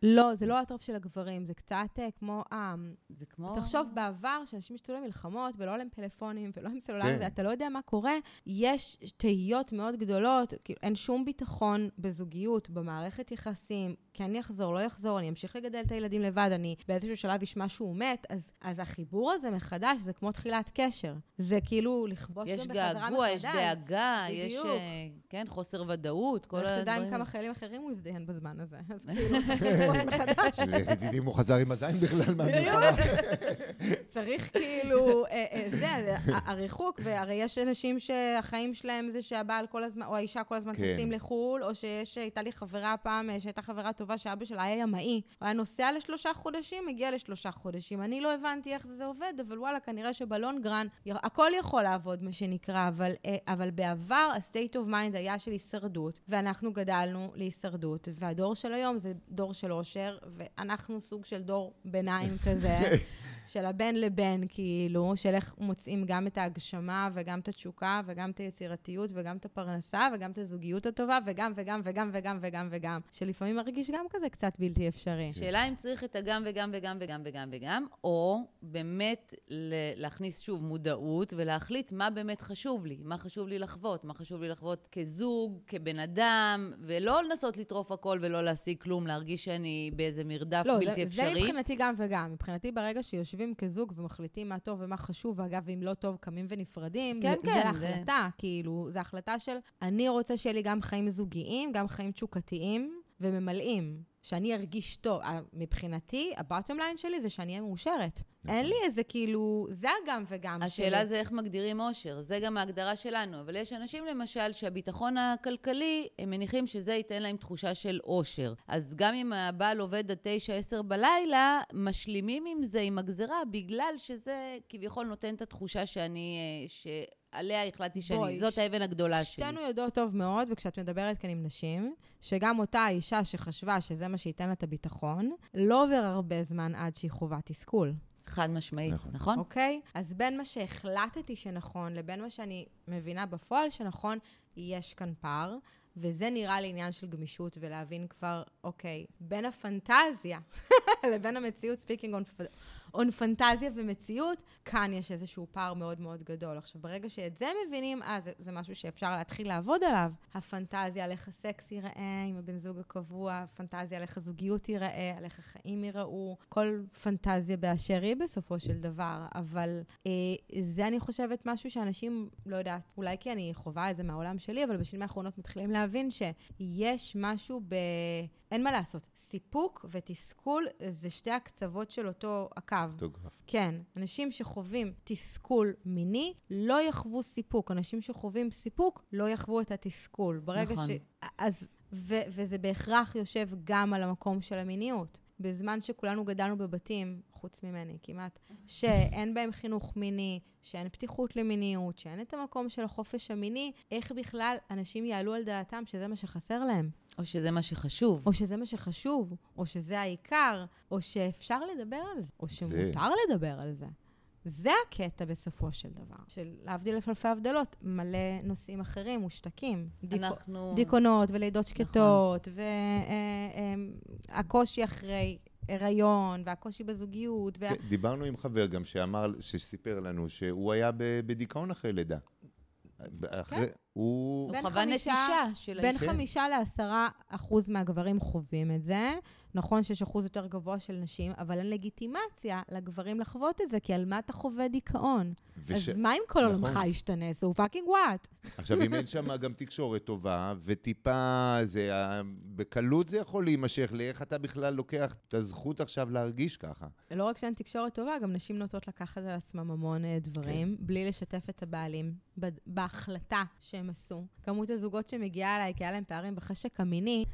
לא, זה לא האטרף של הגברים, זה קצת אה, כמו... אה, זה כמו... תחשוב, בעבר, שאנשים השתולו למלחמות, ולא להם פלאפונים, ולא עם סלולריים, כן. ואתה לא יודע מה קורה, יש תהיות מאוד גדולות, כאילו, אין שום ביטחון בזוגיות, במערכת יחסים, כי אני אחזור, לא אחזור, אני אמשיך לגדל את הילדים לבד, אני באיזשהו שלב אשמע שהוא מת, אז, אז החיבור הזה מחדש, זה כמו תחילת קשר. זה כאילו לכבוש יש גם בחזרה געגוע, יש מחדש. דאגה, יש, בדיוק. אה, כן, חוסר ודאות, כל לך תדע הדברים. עם כמה חיילים אחרים הוא הזדיין בזמן הזה, אז כאילו צריך לכבוש מחדש. תדעי אם הוא חזר עם הזין בכלל מהמלחמה. צריך כאילו, אה, אה, זה, הריחוק, והרי יש אנשים שהחיים שלהם זה שהבעל כל הזמן, או האישה כל הזמן כן. טסים לחו"ל, או שיש, הייתה לי חברה פעם, שהייתה חברה טובה, שאבא שלה היה ימאי. הוא היה נוסע לשלושה חודשים, הגיע לשלושה חודשים. אני לא הבנתי איך זה עובד, אבל וואלה, כנראה שבלונגרן, י- הכל יכול לעבוד, מה שנקרא, אבל, אה, אבל בעבר ה-state of mind היה של הישרדות, ואנחנו גדלנו להישרדות, והדור של היום זה דור של אושר, ואנחנו סוג של דור ביניים כזה. של הבן לבן, כאילו, של איך מוצאים גם את ההגשמה וגם את התשוקה וגם את היצירתיות וגם את הפרנסה וגם את הזוגיות הטובה וגם וגם וגם וגם וגם וגם, שלפעמים מרגיש גם כזה קצת בלתי אפשרי. שאלה אם צריך את הגם וגם וגם וגם וגם וגם, או באמת להכניס שוב מודעות ולהחליט מה באמת חשוב לי, מה חשוב לי לחוות, מה חשוב לי לחוות כזוג, כבן אדם, ולא לנסות לטרוף הכל ולא להשיג כלום, להרגיש שאני באיזה מרדף לא, בלתי זה, זה אפשרי. מבחינתי גם וגם. מבחינתי, ברגע שיושבים יושבים כזוג ומחליטים מה טוב ומה חשוב, ואגב, אם לא טוב, קמים ונפרדים. כן, זה, כן, זה זה- החלטה, כאילו, זו החלטה של, אני רוצה שיהיה לי גם חיים זוגיים, גם חיים תשוקתיים וממלאים. שאני ארגיש טוב. ה- מבחינתי, הבוטום ליין שלי זה שאני אהיה מאושרת. אין לי איזה כאילו, זה הגם וגם השאלה שלי. זה איך מגדירים אושר, זה גם ההגדרה שלנו. אבל יש אנשים למשל שהביטחון הכלכלי, הם מניחים שזה ייתן להם תחושה של אושר. אז גם אם הבעל עובד עד 9-10 בלילה, משלימים עם זה, עם הגזרה, בגלל שזה כביכול נותן את התחושה שאני, אה, שעליה החלטתי שאני, בואי, זאת ש- האבן הגדולה שלי. שתינו יודעות טוב מאוד, וכשאת מדברת כאן עם נשים, שגם אותה אישה שחשבה שזה מה שייתן לה את הביטחון, לא עובר הרבה זמן עד שהיא חווה תסכול, חד משמעית, נכון. נכון? אוקיי? אז בין מה שהחלטתי שנכון לבין מה שאני מבינה בפועל שנכון, יש כאן פער. וזה נראה לי עניין של גמישות ולהבין כבר, אוקיי, בין הפנטזיה לבין המציאות, speaking on, on פנטזיה ומציאות, כאן יש איזשהו פער מאוד מאוד גדול. עכשיו, ברגע שאת זה מבינים, אה, זה, זה משהו שאפשר להתחיל לעבוד עליו. הפנטזיה על איך הסקס ייראה עם הבן זוג הקבוע, הפנטזיה על איך הזוגיות ייראה, על איך החיים ייראו, כל פנטזיה באשר היא בסופו של דבר. אבל אה, זה, אני חושבת, משהו שאנשים, לא יודעת, אולי כי אני חווה את זה מהעולם שלי, אבל בשנים האחרונות מתחילים להבין שיש משהו ב... אין מה לעשות. סיפוק ותסכול זה שתי הקצוות של אותו הקו. אותו גרף. כן, אנשים שחווים תסכול מיני לא יחוו סיפוק. אנשים שחווים סיפוק לא יחוו את התסכול. ברגע נכון. ש... אז... ו... וזה בהכרח יושב גם על המקום של המיניות. בזמן שכולנו גדלנו בבתים, חוץ ממני כמעט, שאין בהם חינוך מיני, שאין פתיחות למיניות, שאין את המקום של החופש המיני, איך בכלל אנשים יעלו על דעתם שזה מה שחסר להם? או שזה מה שחשוב. או שזה מה שחשוב, או שזה העיקר, או שאפשר לדבר על זה, או שמותר לדבר על זה. זה הקטע בסופו של דבר. של להבדיל אלף אלפי הבדלות, מלא נושאים אחרים מושתקים. אנחנו... דיכאונות ולידות נכון. שקטות, והקושי אחרי הריון, והקושי בזוגיות, וה... כן, דיברנו עם חבר גם שאמר, שסיפר לנו שהוא היה בדיכאון אחרי לידה. אחרי, הוא... הוא בין חווה חמישה- נטישה של בין האישה. כן. חמישה לעשרה אחוז מהגברים חווים את זה. נכון שיש אחוז יותר גבוה של נשים, אבל אין לגיטימציה לגברים לחוות את זה, כי על מה אתה חווה דיכאון? וש- אז מה אם כל נכון. עולמך ישתנה? So fucking what? עכשיו, אם אין שם גם תקשורת טובה, וטיפה, זה, ה- בקלות זה יכול להימשך לאיך אתה בכלל לוקח את הזכות עכשיו להרגיש ככה. לא רק שאין תקשורת טובה, גם נשים נוטות לקחת על עצמם המון אה, דברים, כן. בלי לשתף את הבעלים בהחלטה שהם עשו. כמות הזוגות שמגיעה אליי, כי היה להם פערים בחשק המיני,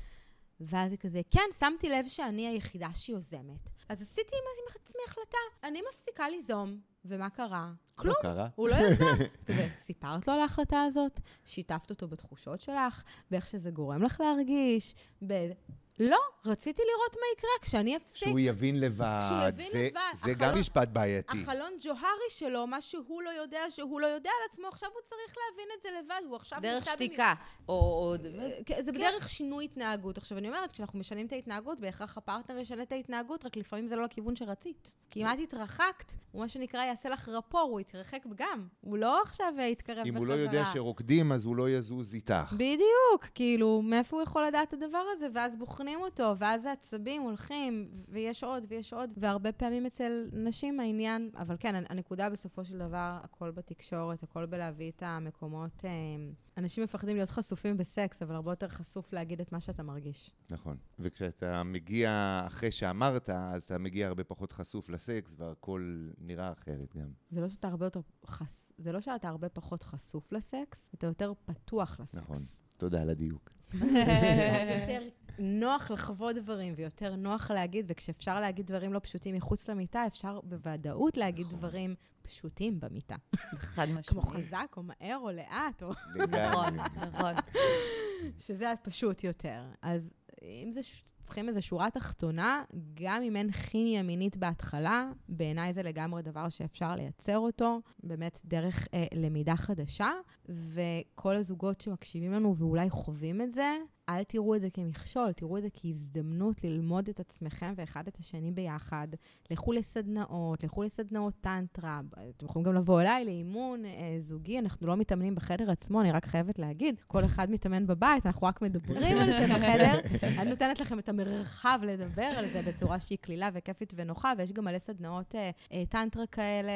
ואז היא כזה, כן, שמתי לב שאני היחידה שיוזמת. אז עשיתי עם עצמי החלטה, אני מפסיקה ליזום. ומה קרה? כלום. לא קרה. הוא לא יזם. כזה, סיפרת לו על ההחלטה הזאת? שיתפת אותו בתחושות שלך? באיך שזה גורם לך להרגיש? ב... לא, רציתי לראות מה יקרה כשאני אפסיק. שהוא יבין לבד. שהוא יבין זה, לבד. זה החלום- גם משפט בעייתי. החלון ג'והרי שלו, מה שהוא לא יודע שהוא לא יודע על עצמו, עכשיו הוא צריך להבין את זה לבד, הוא עכשיו דרך נמצא במ- שתיקה. או... או- כן, זה בדרך שינוי התנהגות. עכשיו, אני אומרת, כשאנחנו משנים את ההתנהגות, בהכרח הפרטנר ישנה את ההתנהגות, רק לפעמים זה לא לכיוון שרצית. כי אם את התרחקת, הוא מה שנקרא יעשה לך רפור, הוא יתרחק גם. הוא לא עכשיו אה, יתקרב בחזרה. אם הוא לא יודע שרוקדים, אז הוא לא יזוז איתך. בדיוק, כאילו, מאיפה הוא יכול לדעת את הדבר הזה? ואז בוחנים אותו, ואז העצבים הולכים, ויש עוד ויש עוד, והרבה פעמים אצל נשים העניין, אבל כן, הנקודה בסופו של דבר, הכל בתקשורת, הכל בלהביא את המקומות... אה, אנשים מפחדים להיות חשופים בסקס, אבל הרבה יותר חשוף להגיד את מה שאתה מרגיש. נכון. וכשאתה מגיע אחרי שאמרת, אז אתה מגיע הרבה פחות חשוף לסקס, והכל נראה אחרת גם. זה לא שאתה הרבה יותר חש... זה לא שאתה הרבה פחות חשוף לסקס, אתה יותר פתוח לסקס. נכון. תודה על הדיוק. יותר נוח לחוות דברים ויותר נוח להגיד, וכשאפשר להגיד דברים לא פשוטים מחוץ למיטה, אפשר בוודאות להגיד נכון. דברים פשוטים במיטה. חד כמו משמעית. חזק או מהר או לאט, או נכון. נכון. שזה פשוט יותר. אז אם זה, ש- צריכים איזו שורה תחתונה, גם אם אין כימיה מינית בהתחלה, בעיניי זה לגמרי דבר שאפשר לייצר אותו, באמת דרך אה, למידה חדשה, וכל הזוגות שמקשיבים לנו ואולי חווים את זה, אל תראו את זה כמכשול, תראו את זה כהזדמנות ללמוד את עצמכם ואחד את השני ביחד. לכו לסדנאות, לכו לסדנאות טנטרה. אתם יכולים גם לבוא אליי לאימון אה, זוגי, אנחנו לא מתאמנים בחדר עצמו, אני רק חייבת להגיד, כל אחד מתאמן בבית, אנחנו רק מדברים על זה בחדר. אני נותנת לכם את המרחב לדבר על זה בצורה שהיא קלילה וכיפית ונוחה, ויש גם מלא סדנאות אה, אה, טנטרה כאלה,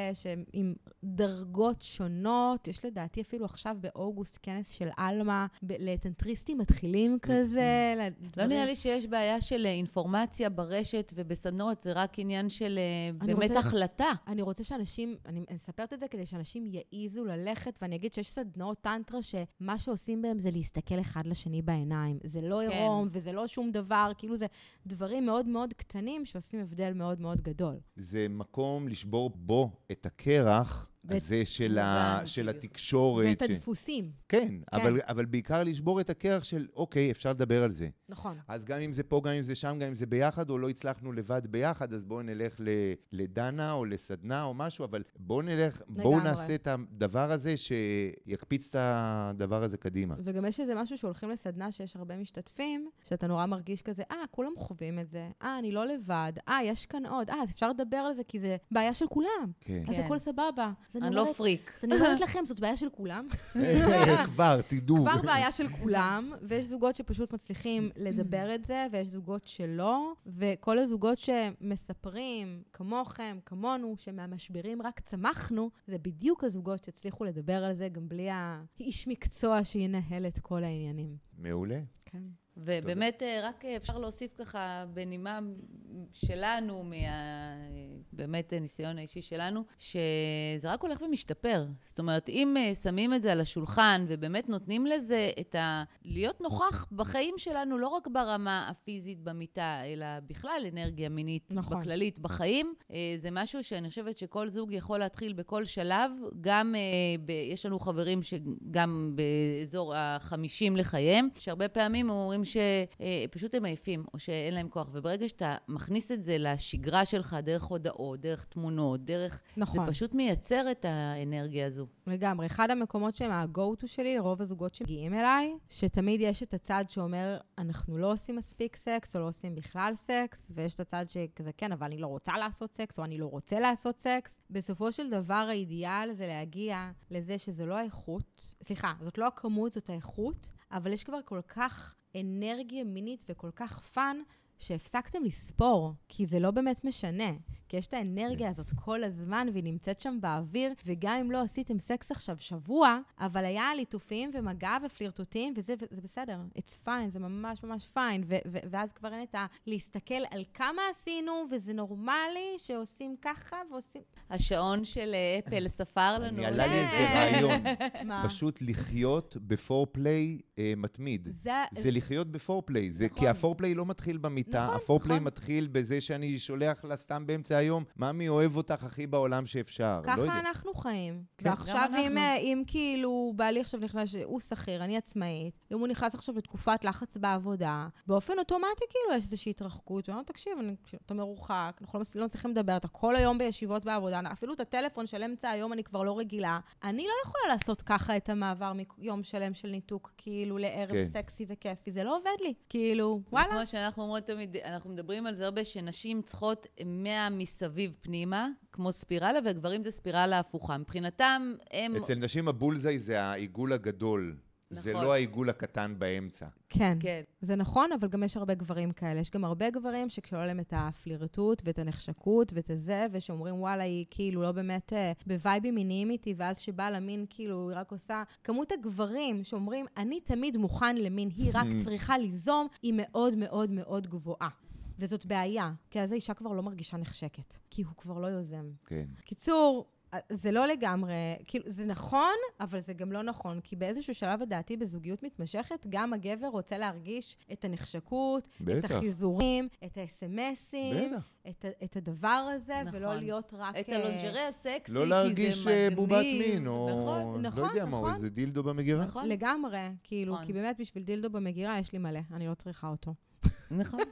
עם דרגות שונות. יש לדעתי אפילו עכשיו באוגוסט כנס של עלמה, לטנטריסטים מתחילים כזה. לא נראה לי שיש בעיה של אה, אינפורמציה ברשת ובסדנאות, זה רק עניין של אה, באמת רוצה, החלטה. אני רוצה שאנשים, אני מספרת את זה כדי שאנשים יעיזו ללכת, ואני אגיד שיש סדנאות טנטרה שמה שעושים בהם זה להסתכל אחד לשני בעיניים. זה לא כן. עירום וזה לא שום דבר, כאילו זה דברים מאוד מאוד קטנים שעושים הבדל מאוד מאוד גדול. זה מקום לשבור בו את הקרח. הזה של, ה, של התקשורת. ואת הדפוסים. כן, כן. אבל, אבל בעיקר לשבור את הקרח של, אוקיי, אפשר לדבר על זה. נכון. אז גם אם זה פה, גם אם זה שם, גם אם זה ביחד, או לא הצלחנו לבד ביחד, אז בואו נלך ל, לדנה או לסדנה או משהו, אבל בואו נלך. בואו נעשה את הדבר הזה שיקפיץ את הדבר הזה קדימה. וגם יש איזה משהו שהולכים לסדנה שיש הרבה משתתפים, שאתה נורא מרגיש כזה, אה, כולם חווים את זה, אה, אני לא לבד, אה, יש כאן עוד, אה, אז אפשר לדבר על זה כי זה בעיה של כולם. כן. אז כן. הכל סבבה. אני לא פריק. אז אני אומרת לכם, זאת בעיה של כולם. כבר, תדעו. כבר בעיה של כולם, ויש זוגות שפשוט מצליחים לדבר את זה, ויש זוגות שלא, וכל הזוגות שמספרים, כמוכם, כמונו, שמהמשברים רק צמחנו, זה בדיוק הזוגות שהצליחו לדבר על זה גם בלי האיש מקצוע שינהל את כל העניינים. מעולה. כן. ובאמת, תודה. רק אפשר להוסיף ככה בנימה שלנו, מה... באמת הניסיון האישי שלנו, שזה רק הולך ומשתפר. זאת אומרת, אם אה, שמים את זה על השולחן ובאמת נותנים לזה את ה... להיות נוכח בחיים שלנו, לא רק ברמה הפיזית במיטה, אלא בכלל אנרגיה מינית נכון. בכללית בחיים, אה, זה משהו שאני חושבת שכל זוג יכול להתחיל בכל שלב. גם, אה, ב... יש לנו חברים שגם באזור החמישים לחייהם, שהרבה פעמים אומרים שפשוט הם עייפים, או שאין להם כוח. וברגע שאתה מכניס את זה לשגרה שלך דרך הודעות, דרך תמונות, דרך... נכון. זה פשוט מייצר את האנרגיה הזו. לגמרי. אחד המקומות שהם ה-go-to שלי, לרוב הזוגות שמגיעים אליי, שתמיד יש את הצד שאומר, אנחנו לא עושים מספיק סקס, או לא עושים בכלל סקס, ויש את הצד שכזה, כן, אבל אני לא רוצה לעשות סקס, או אני לא רוצה לעשות סקס. בסופו של דבר, האידיאל זה להגיע לזה שזה לא האיכות, סליחה, זאת לא הכמות, זאת האיכות, אבל יש כבר כל כך אנרגיה מינית וכל כך fun, שהפסקתם לספור, כי זה לא באמת משנה. כי יש את האנרגיה כן. הזאת כל הזמן, והיא נמצאת שם באוויר, וגם אם לא עשיתם סקס עכשיו שבוע, אבל היה ליטופים ומגע ופלירטוטים, וזה זה בסדר, it's fine, זה ממש ממש fine, ו- ו- ואז כבר אין את ה... להסתכל על כמה עשינו, וזה נורמלי שעושים ככה ועושים... השעון של אה, אפל ספר לנו. אני עלה לי איזה רעיון. פשוט לחיות בפורפליי אה, מתמיד. זה... זה לחיות בפורפליי, נכון. כי הפורפליי לא מתחיל במיטה, נכון, הפורפליי נכון. מתחיל בזה שאני שולח לה סתם באמצע היום, ממי אוהב אותך הכי בעולם שאפשר. ככה לא אנחנו חיים. כן, ועכשיו, אם, אה, אם כאילו בעלי עכשיו נכנס, הוא שכיר, אני עצמאית, אם הוא נכנס עכשיו לתקופת לחץ בעבודה, באופן אוטומטי כאילו יש איזושהי התרחקות, ואומר, תקשיב, אני, אתה מרוחק, אנחנו לא, לא מצליחים לדבר, אתה כל היום בישיבות בעבודה, אפילו את הטלפון של אמצע היום אני כבר לא רגילה. אני לא יכולה לעשות ככה את המעבר מיום שלם של ניתוק, כאילו, לערב כן. סקסי וכיפי, זה לא עובד לי. כאילו, וואלה. כמו שאנחנו אומרות תמיד, אנחנו מדברים על זה הרבה, שנשים צריכות 100 מסביב פנימה, כמו ספירלה, וגברים זה ספירלה הפוכה. מבחינתם, הם... אצל נשים הבולזאי זה העיגול הגדול. נכון. זה לא העיגול הקטן באמצע. כן, כן. זה נכון, אבל גם יש הרבה גברים כאלה. יש גם הרבה גברים שכשעולה להם את הפלירטוט ואת הנחשקות ואת הזה, ושאומרים, וואלה, היא כאילו לא באמת אה, בווייבים מיניים איתי, ואז שבאה למין, כאילו, היא רק עושה... כמות הגברים שאומרים, אני תמיד מוכן למין, היא רק צריכה ליזום, היא מאוד מאוד מאוד גבוהה. וזאת בעיה, כי אז האישה כבר לא מרגישה נחשקת, כי הוא כבר לא יוזם. כן. קיצור, זה לא לגמרי, כאילו, זה נכון, אבל זה גם לא נכון, כי באיזשהו שלב, לדעתי, בזוגיות מתמשכת, גם הגבר רוצה להרגיש את הנחשקות, בטח. את החיזורים, את האס.אם.אסים, את, את הדבר הזה, נכון. ולא להיות רק... את הלונג'רי הסקסי, לא להרגיש אה, בובת מין, או... נכון, נכון, לא יודע נכון. מה, או איזה דילדו במגירה. נכון. לגמרי, כאילו, נכון. כי באמת, בשביל דילדו במגירה יש לי מלא, אני לא צריכה אותו. נכון.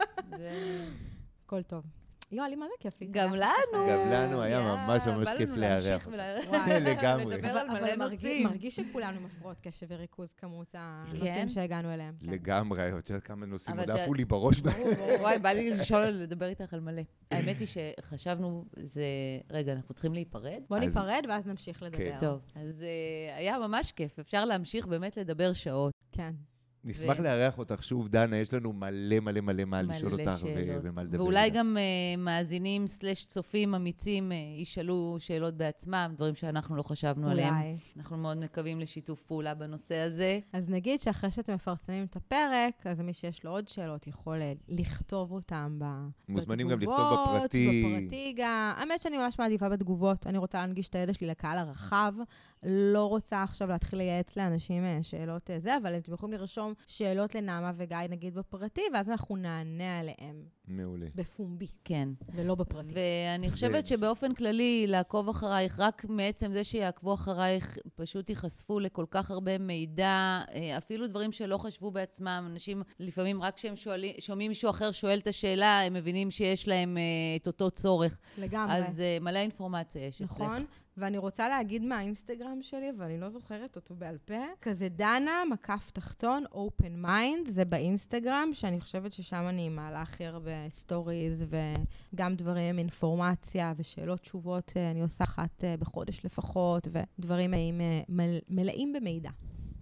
הכל טוב. יואלי, מה זה כיף לי? גם לנו. גם לנו היה ממש ממש כיף לארח. לגמרי. לדבר על מלא נושאים. מרגיש שכולנו מפרעות קשב וריכוז כמות הנושאים כן? שהגענו אליהם. כן. לגמרי, את יודעת כמה נושאים עוד עפו לי בראש. וואי, בא לי לשאול, לדבר איתך על מלא. האמת היא שחשבנו, זה... רגע, אנחנו צריכים להיפרד? בוא ניפרד ואז נמשיך לדבר. טוב, אז אה, היה ממש כיף. אפשר להמשיך באמת לדבר שעות. כן. נשמח ו- לארח אותך שוב, דנה, יש לנו מלא מלא מלא מה מלא לשאול אותך ו-. ומה לדבר. ואולי. גם uh, מאזינים סלש צופים אמיצים uh, ישאלו שאלות בעצמם, דברים שאנחנו לא חשבנו עליהם. אולי. אנחנו מאוד מקווים לשיתוף פעולה בנושא הזה. אז נגיד שאחרי שאתם מפרסמים את הפרק, אז מי שיש לו עוד שאלות יכול אה, לכתוב אותם ב- מוזמנים גם לכתוב בתגובות, בפרטי. בפרטי גם. האמת שאני ממש מעדיפה בתגובות. אני רוצה להנגיש את הידע שלי לקהל הרחב. לא רוצה עכשיו להתחיל לייעץ לאנשים שאלות זה, אבל אתם יכולים לרשום שאלות לנעמה וגיא, נגיד בפרטי, ואז אנחנו נענה עליהם מעולה. בפומבי, כן. ולא בפרטי. ואני חושבת שבאופן כללי, לעקוב אחרייך, רק מעצם זה שיעקבו אחרייך, פשוט ייחשפו לכל כך הרבה מידע, אה, אפילו דברים שלא חשבו בעצמם. אנשים, לפעמים רק כשהם שואלים, שומעים מישהו אחר שואל את השאלה, הם מבינים שיש להם אה, את אותו צורך. לגמרי. אז אה, מלא אינפורמציה יש אצלך. נכון? ואני רוצה להגיד מהאינסטגרם שלי, אבל אני לא זוכרת אותו בעל פה, כזה דנה, מקף תחתון, open mind, זה באינסטגרם, שאני חושבת ששם אני מעלה הכי הרבה סטוריז, וגם דברים אינפורמציה ושאלות תשובות, אה, אני עושה אחת אה, בחודש לפחות, ודברים מלאים, אה, במידע.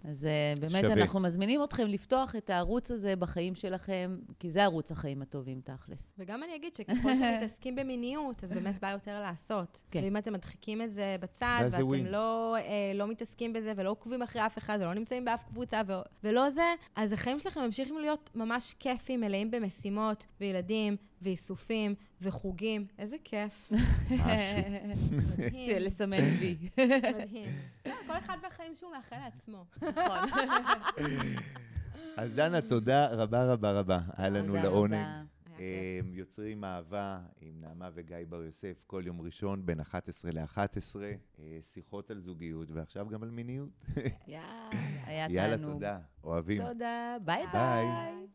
אז אה, באמת שווה. אנחנו מזמינים אתכם לפתוח את הערוץ הזה בחיים שלכם, כי זה ערוץ החיים הטובים, תכלס. וגם אני אגיד שככל שמתעסקים במיניות, אז באמת בא יותר לעשות. כן. ואם אתם מדחיקים את זה בצד, ואתם ווין. לא, אה, לא מתעסקים בזה, ולא עוקבים אחרי אף אחד, ולא נמצאים באף קבוצה, ו- ולא זה, אז החיים שלכם ממשיכים להיות ממש כיפים, מלאים במשימות, וילדים, ואיסופים, וחוגים. איזה כיף. מדהים. לסמן וי. מדהים. לא, כל אחד והחיים שהוא מאחל לעצמו. נכון. אז דנה, תודה רבה רבה רבה. היה לנו לעונג. אה, יוצרים אהבה עם נעמה וגיא בר יוסף כל יום ראשון בין 11 ל-11, שיחות על זוגיות ועכשיו גם על מיניות. יאללה, היה יאללה, תענוג. תודה. אוהבים. תודה, ביי. ביי.